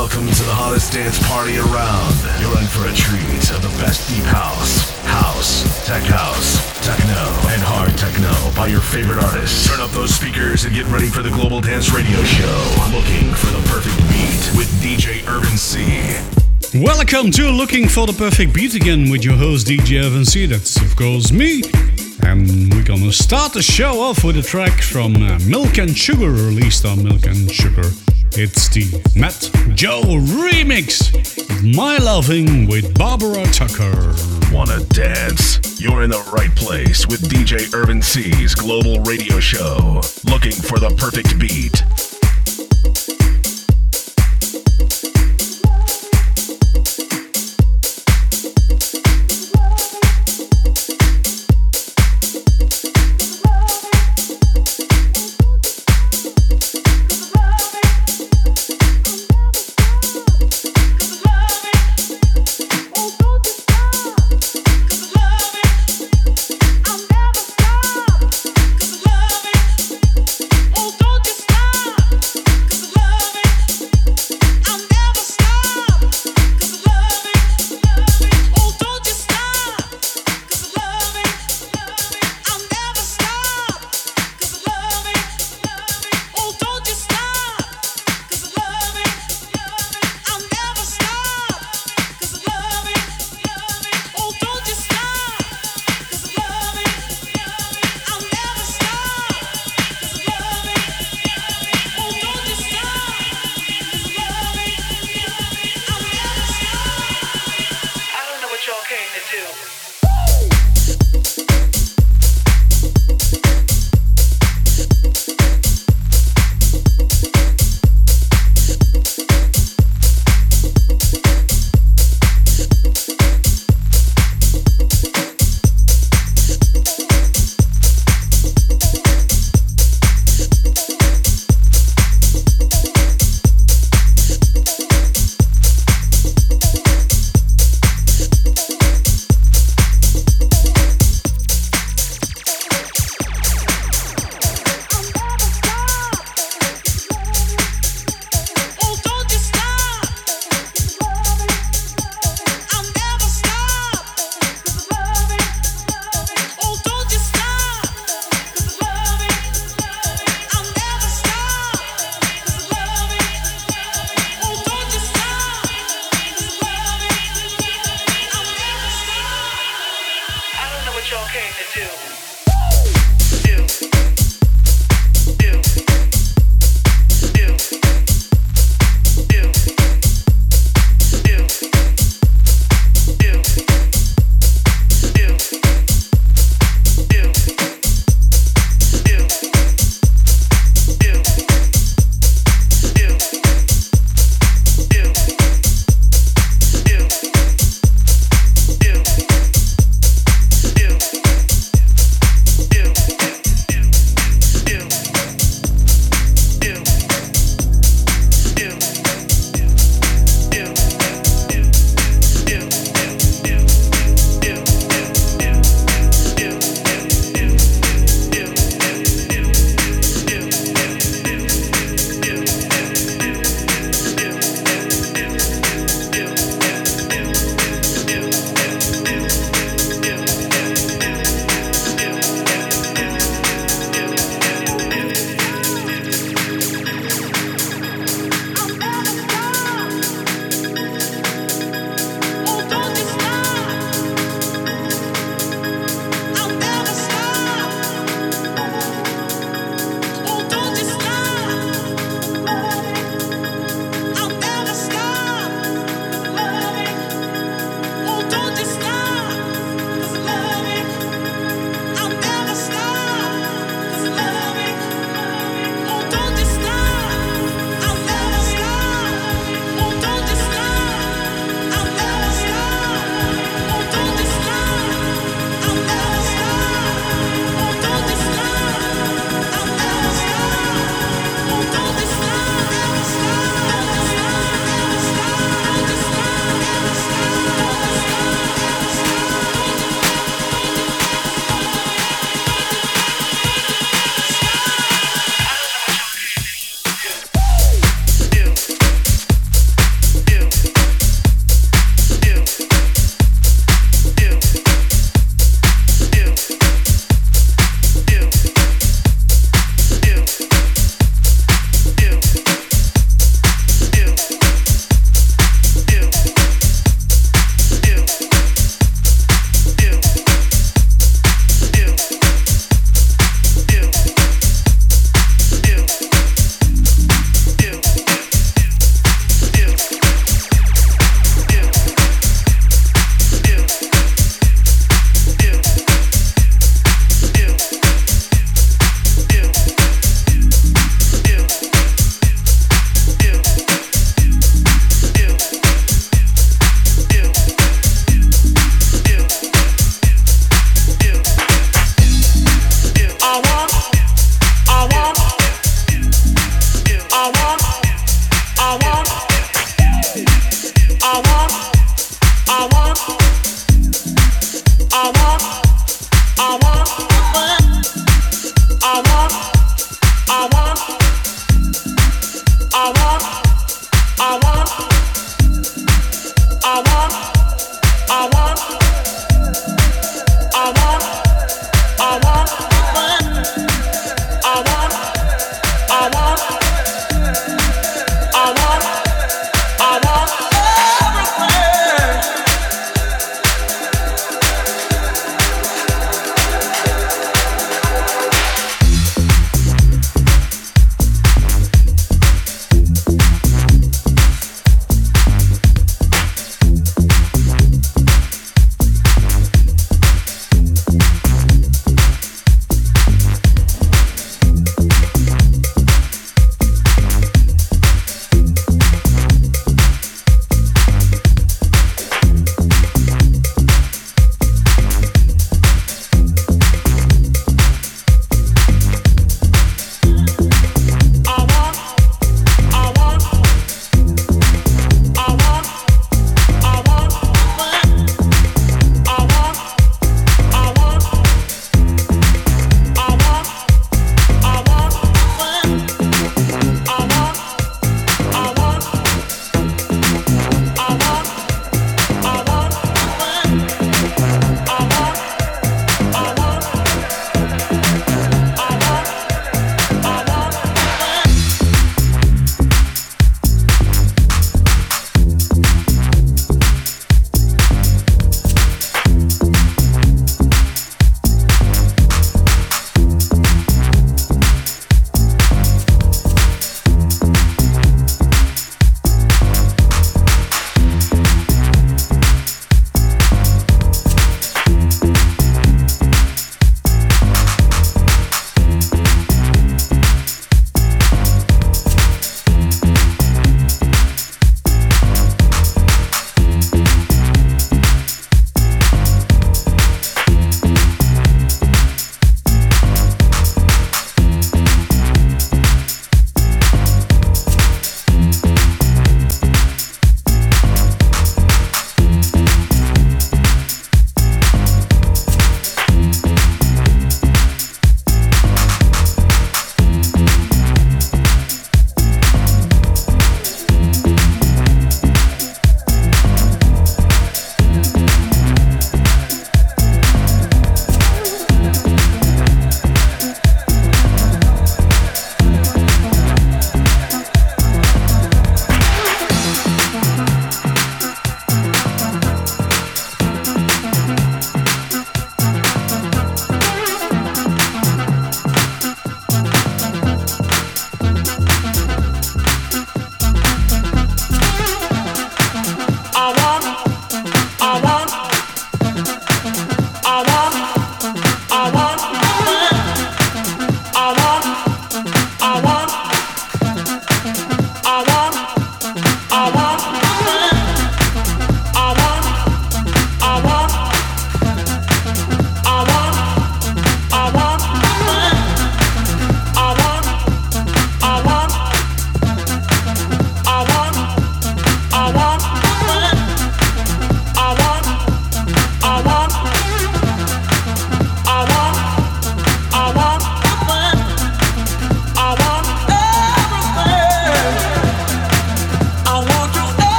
Welcome to the hottest dance party around. You're in for a treat of the best deep house, house, tech house, techno, and hard techno by your favorite artists. Turn up those speakers and get ready for the Global Dance Radio Show. Looking for the perfect beat with DJ Urban C. Welcome to Looking for the Perfect Beat again with your host DJ Urban C. That's of course me. And we're gonna start the show off with a track from uh, Milk and Sugar, released on Milk and Sugar. It's the Matt Joe remix My Loving with Barbara Tucker. Wanna dance? You're in the right place with DJ Urban C's Global Radio Show. Looking for the perfect beat.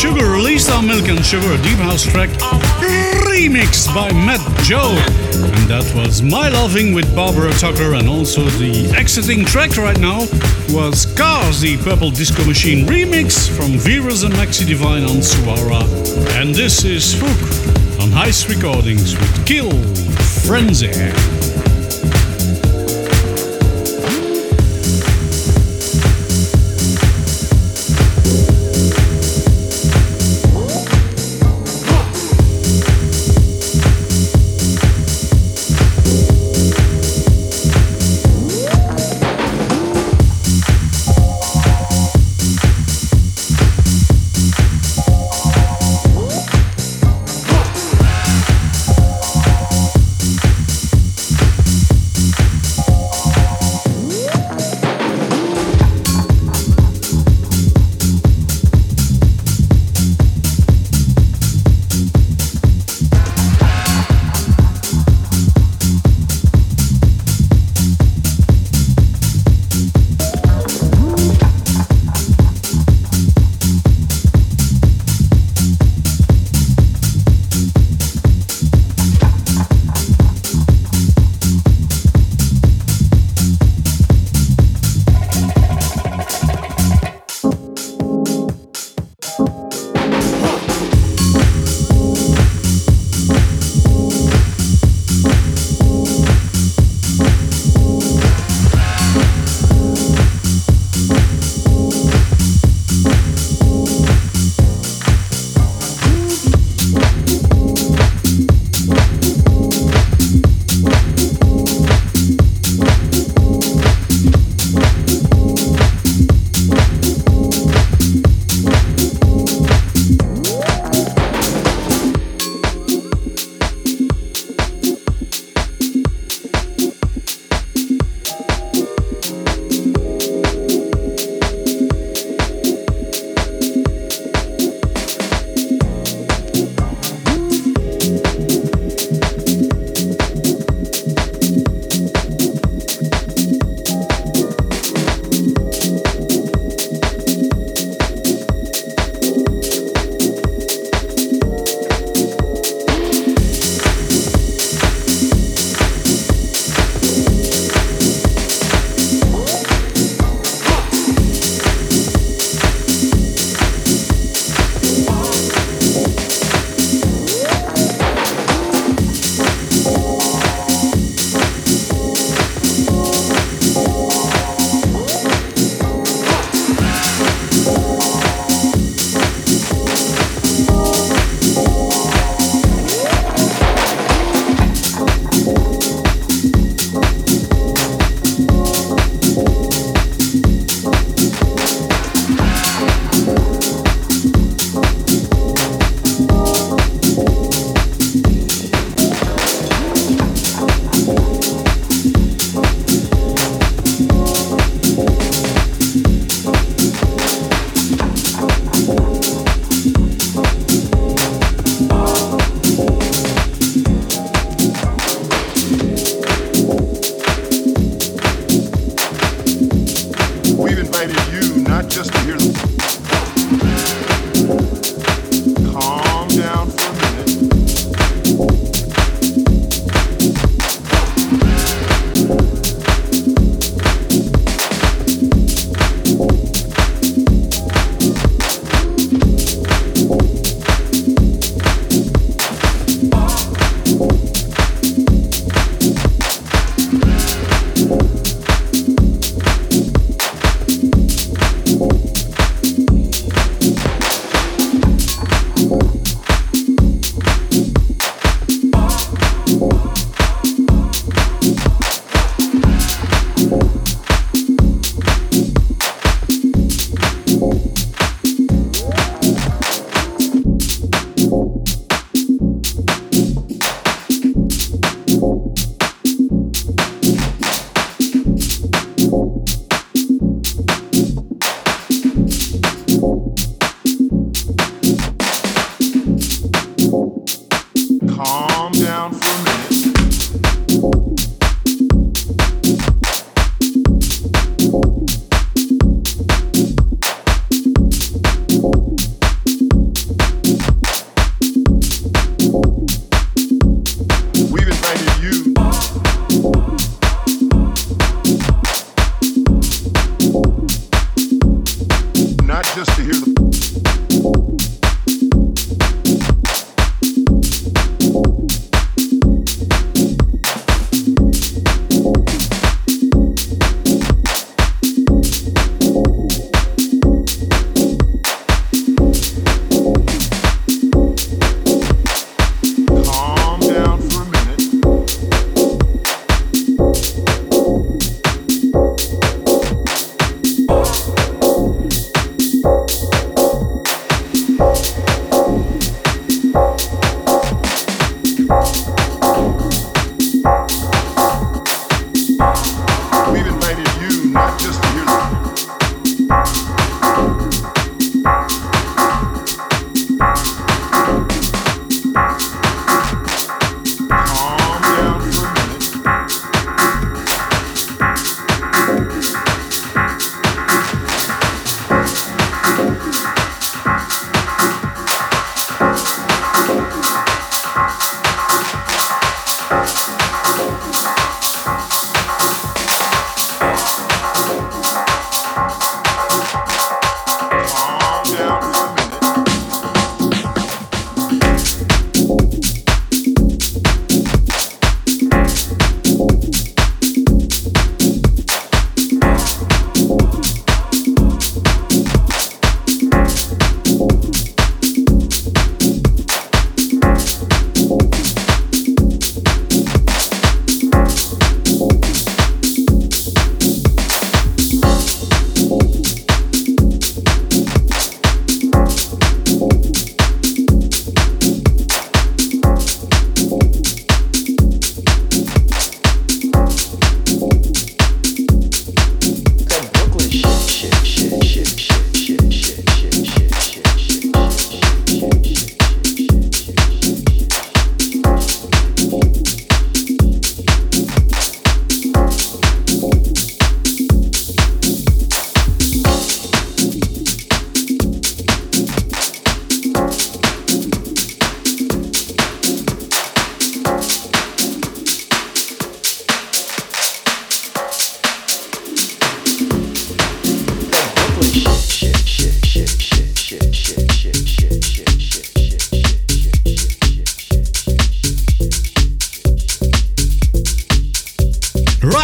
Sugar, released on Milk and Sugar, a deep house track remixed by Matt Joe. And that was My Loving with Barbara Tucker, and also the exiting track right now was Cars, the Purple Disco Machine remix from Virus and Maxi Divine on Suara. And this is Fook on Heist Recordings with Kill Frenzy.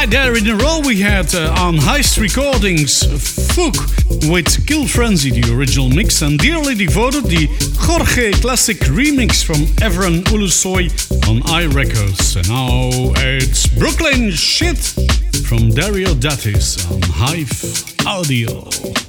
Right there in a row, we had uh, on Heist Recordings Fook with Kill Frenzy, the original mix, and Dearly Devoted, the Jorge Classic remix from Evren Ulusoy on iRecords. And now it's Brooklyn Shit from Dario D'Attis on Hive Audio.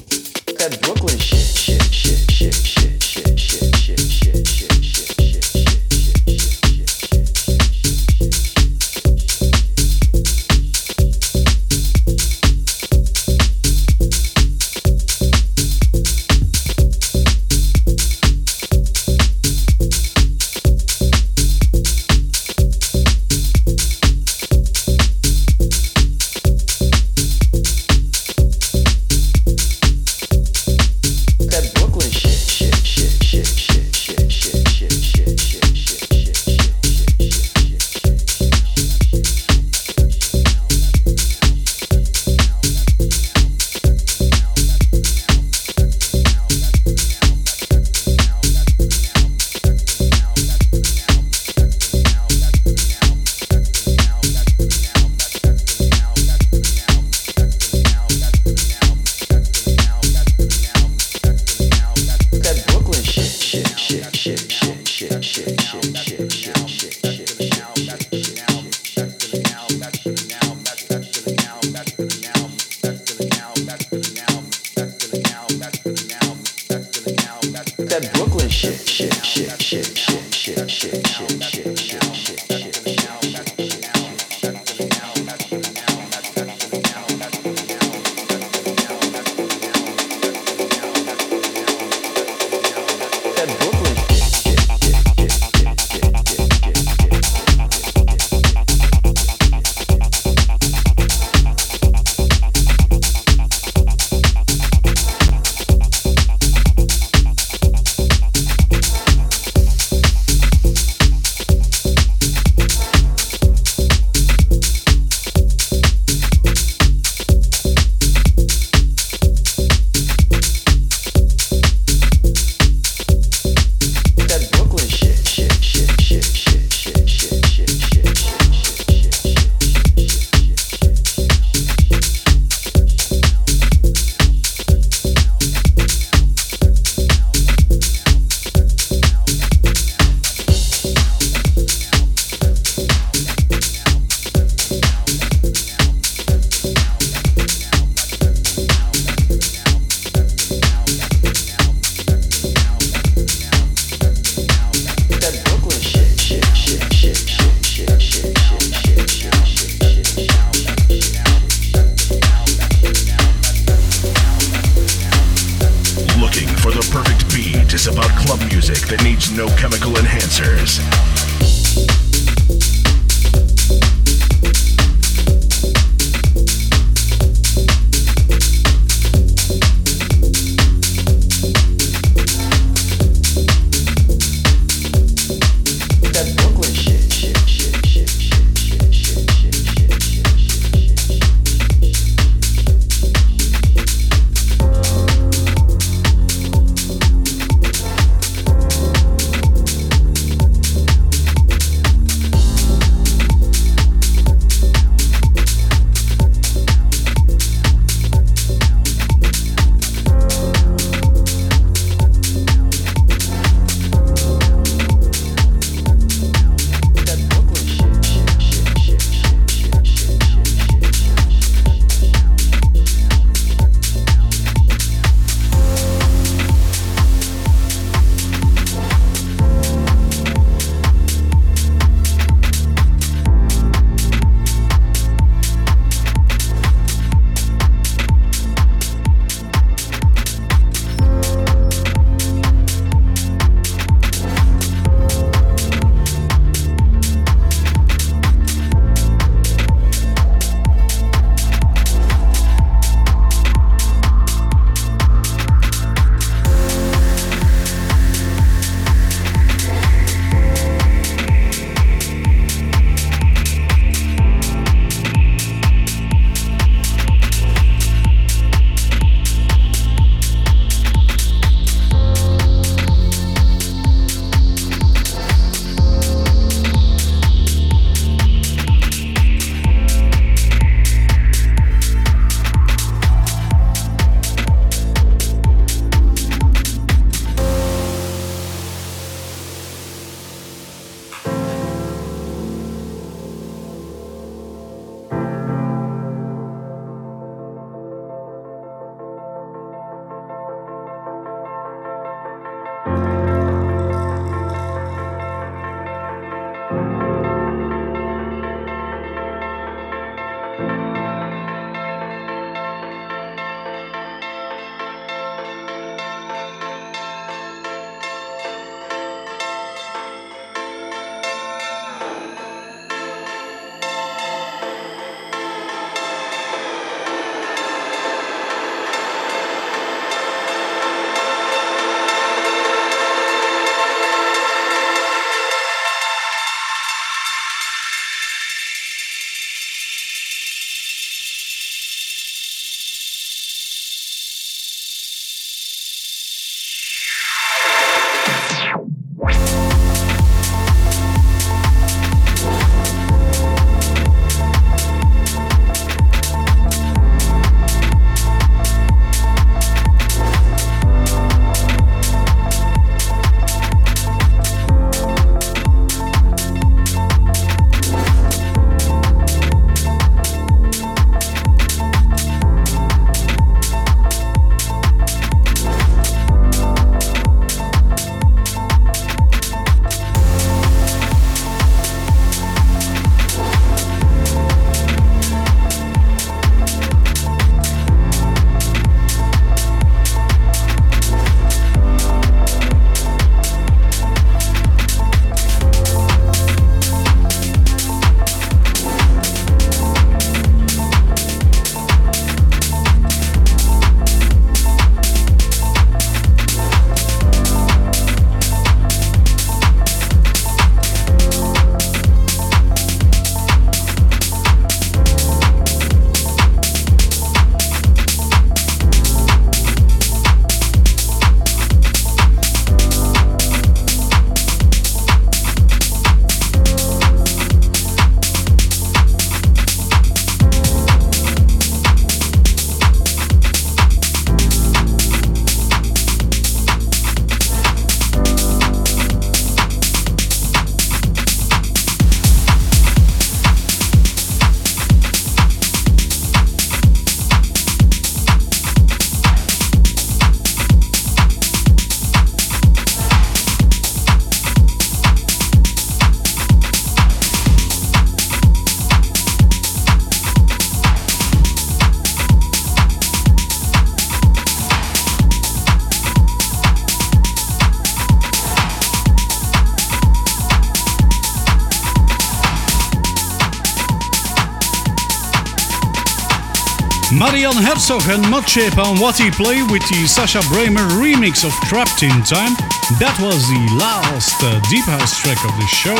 Herzog and Motshape on What He Play with the Sascha Braemer remix of Trapped in Time. That was the last uh, Deep House track of the show,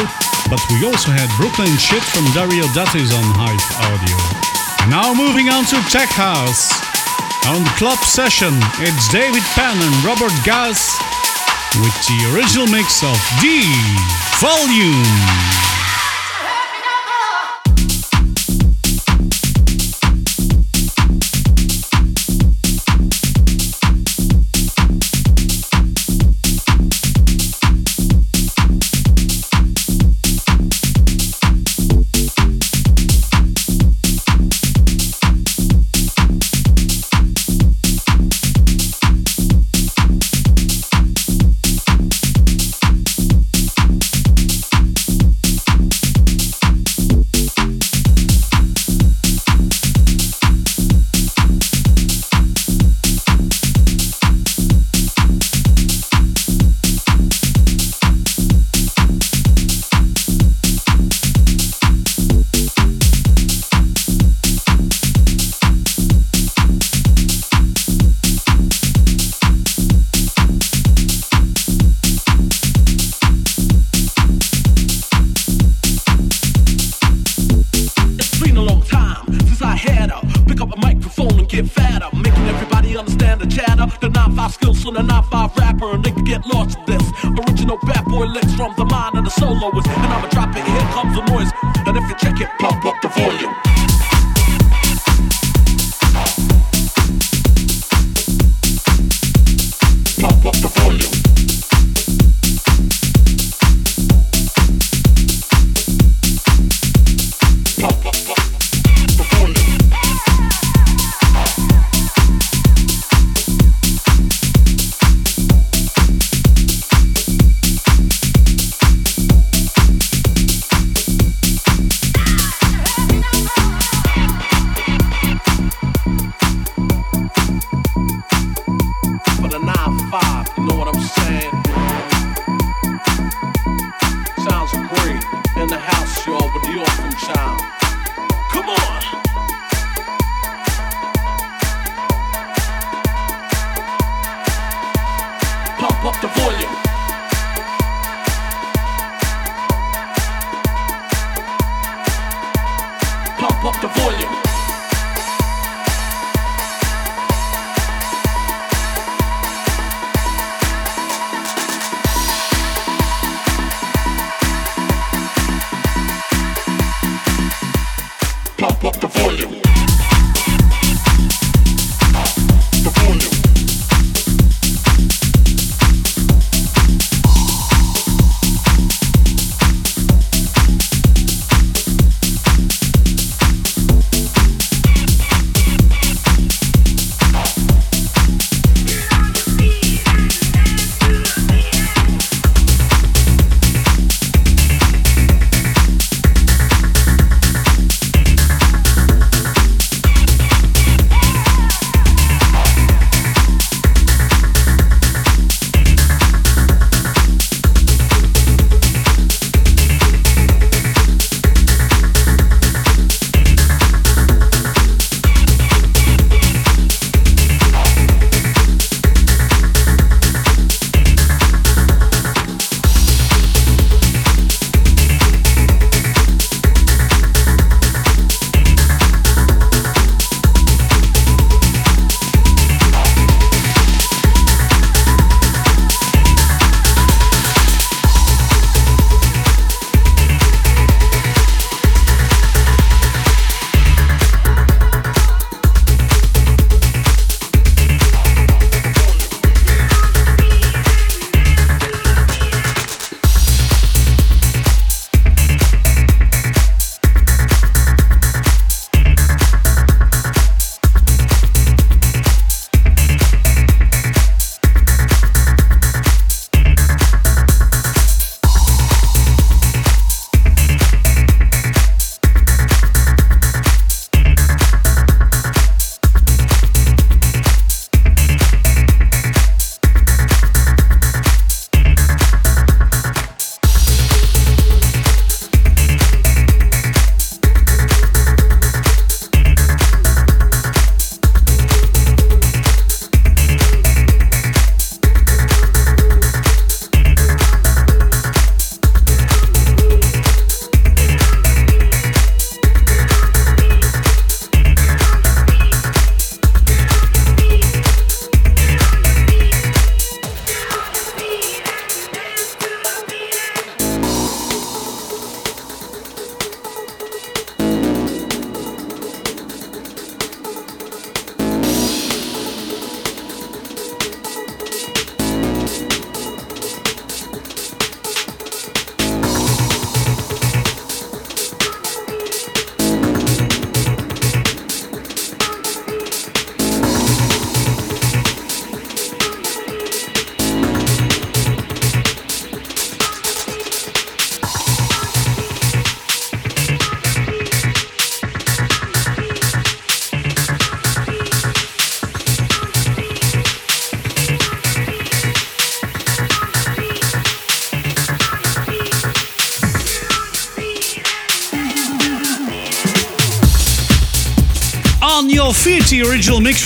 but we also had Brooklyn Shit from Dario D'Attis on Hive Audio. Now moving on to Tech House. On the club session, it's David Penn and Robert Gass with the original mix of D Volume.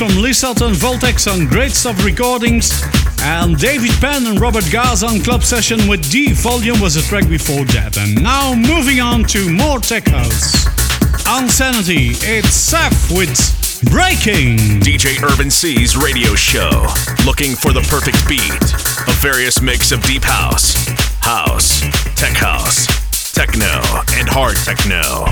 From Lee Sutton, Voltaxx on Great Stuff Recordings, and David Penn and Robert Gaz on Club Session with D Volume was a track before that. And now moving on to more tech house. Unsanity, it's Seth with Breaking. DJ Urban C's radio show. Looking for the perfect beat. A various mix of deep house, house, tech house, techno, and hard techno.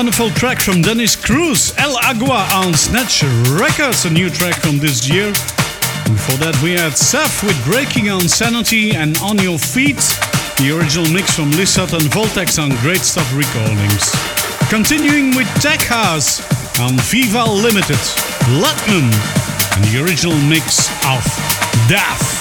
Wonderful track from Dennis Cruz, El Agua on Snatch Records, a new track from this year. Before that, we had Seth with Breaking on Sanity and On Your Feet, the original mix from Lissat and Voltaxx on Great Stuff Recordings. Continuing with Tech House on Viva Limited, Latman, and the original mix of Death.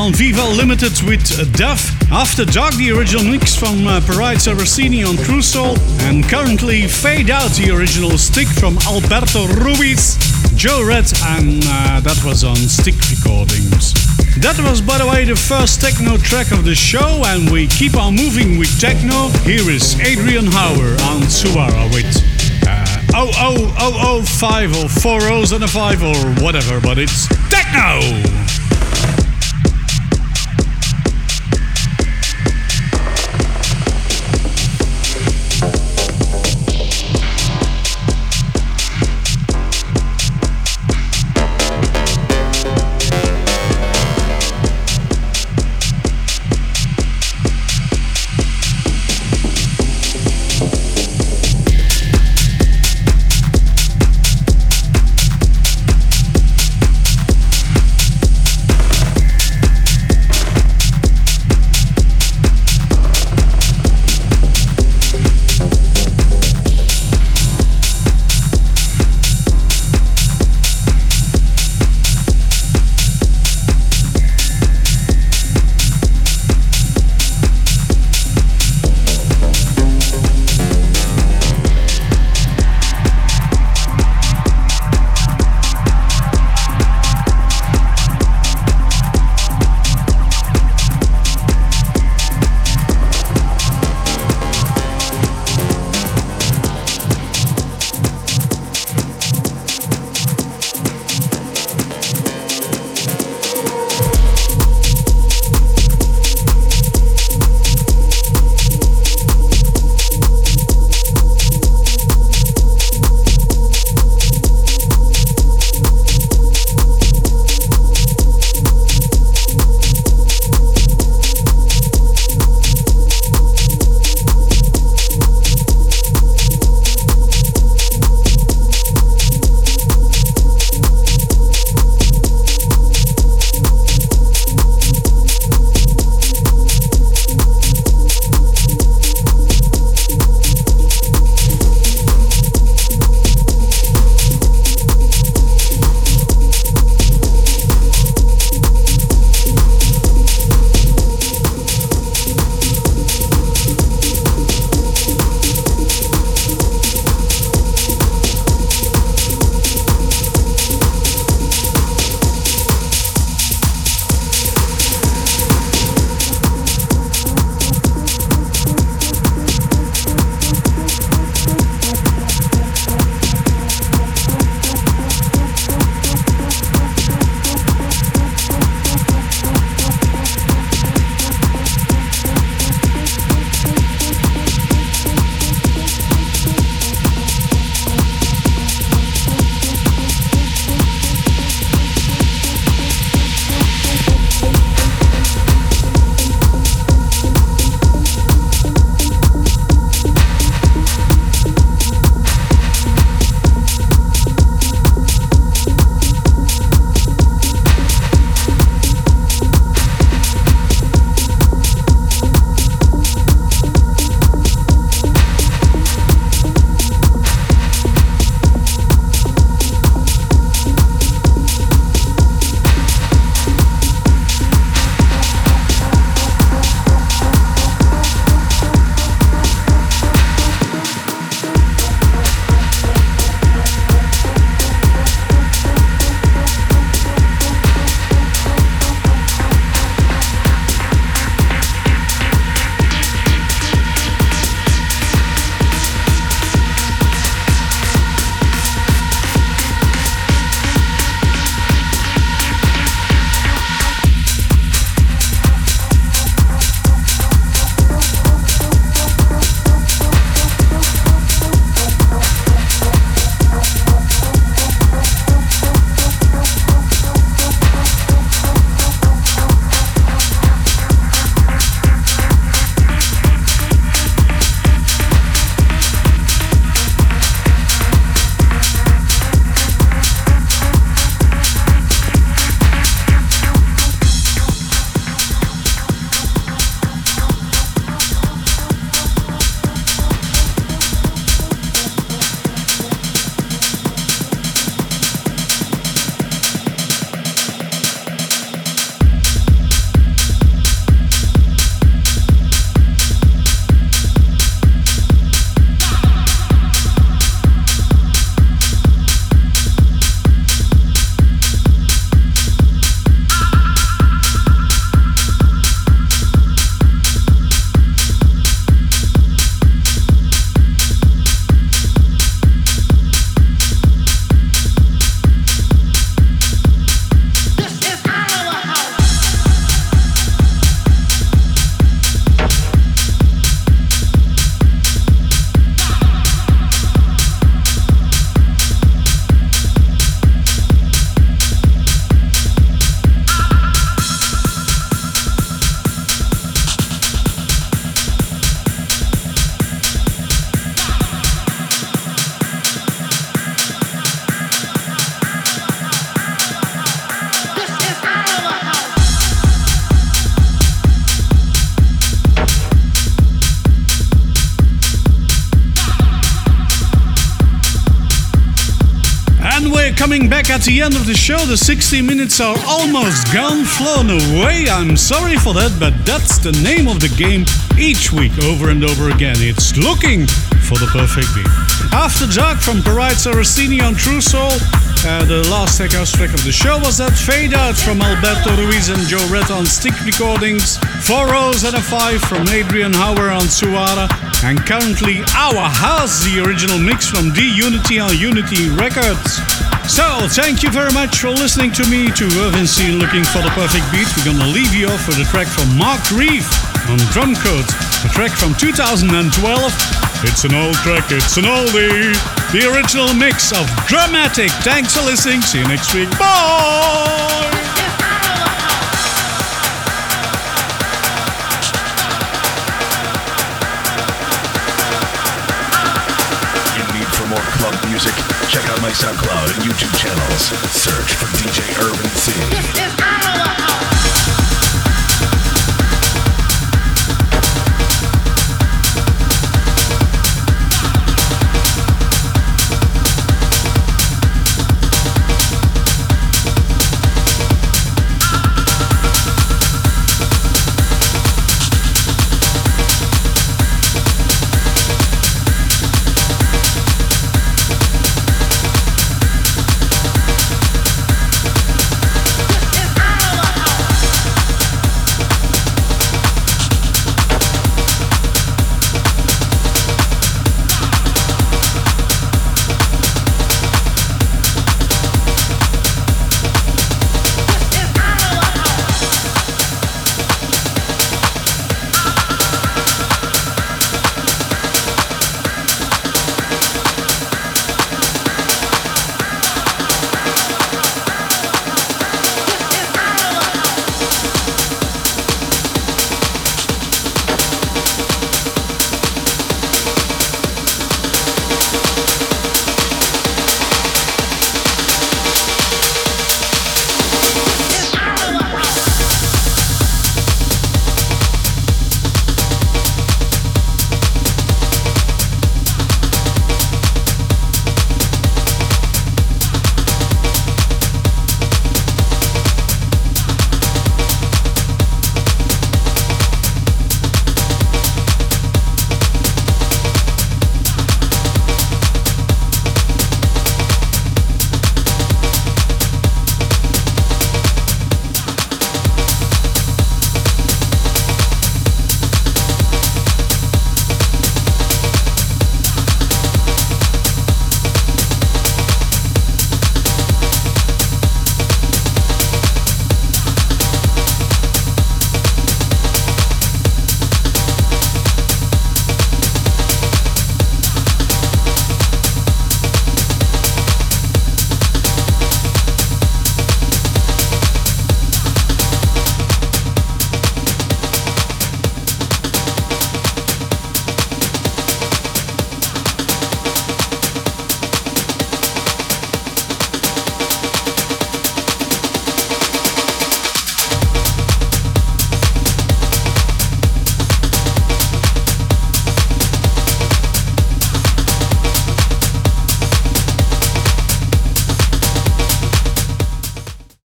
On Viva Limited with Duff. After Dark, the original mix from uh, Paride Rossini on True Soul. And currently Fade Out, the original stick from Alberto Ruiz, Joe Red, and uh, that was on Stick Recordings. That was, by the way, the first techno track of the show, and we keep on moving with techno. Here is Adrian Hauer on Suara with uh, 00005 or 4 O's and a 5 or whatever, but it's techno! End of the show. The 60 minutes are almost gone, flown away. I'm sorry for that, but that's the name of the game each week, over and over again. It's looking for the perfect beat. After Jack from Paride Rossini on True Soul, uh, the last tech house track of the show was that Fade Out from Alberto Ruiz and Joe Red on Stick Recordings, Four Rows and a Five from Adrian Hauer on Suara, and currently Our House, the original mix from D Unity on Unity Records. So, thank you very much for listening to me, to Urban C. looking for the perfect beat. We're gonna leave you off with a track from Mark Reeve on Drum Code, a track from 2012. It's an old track, it's an oldie. The original mix of Dramatic. Thanks for listening. See you next week. Bye! Music? Check out my SoundCloud and YouTube channels. Search for DJ Urban C. This is our house.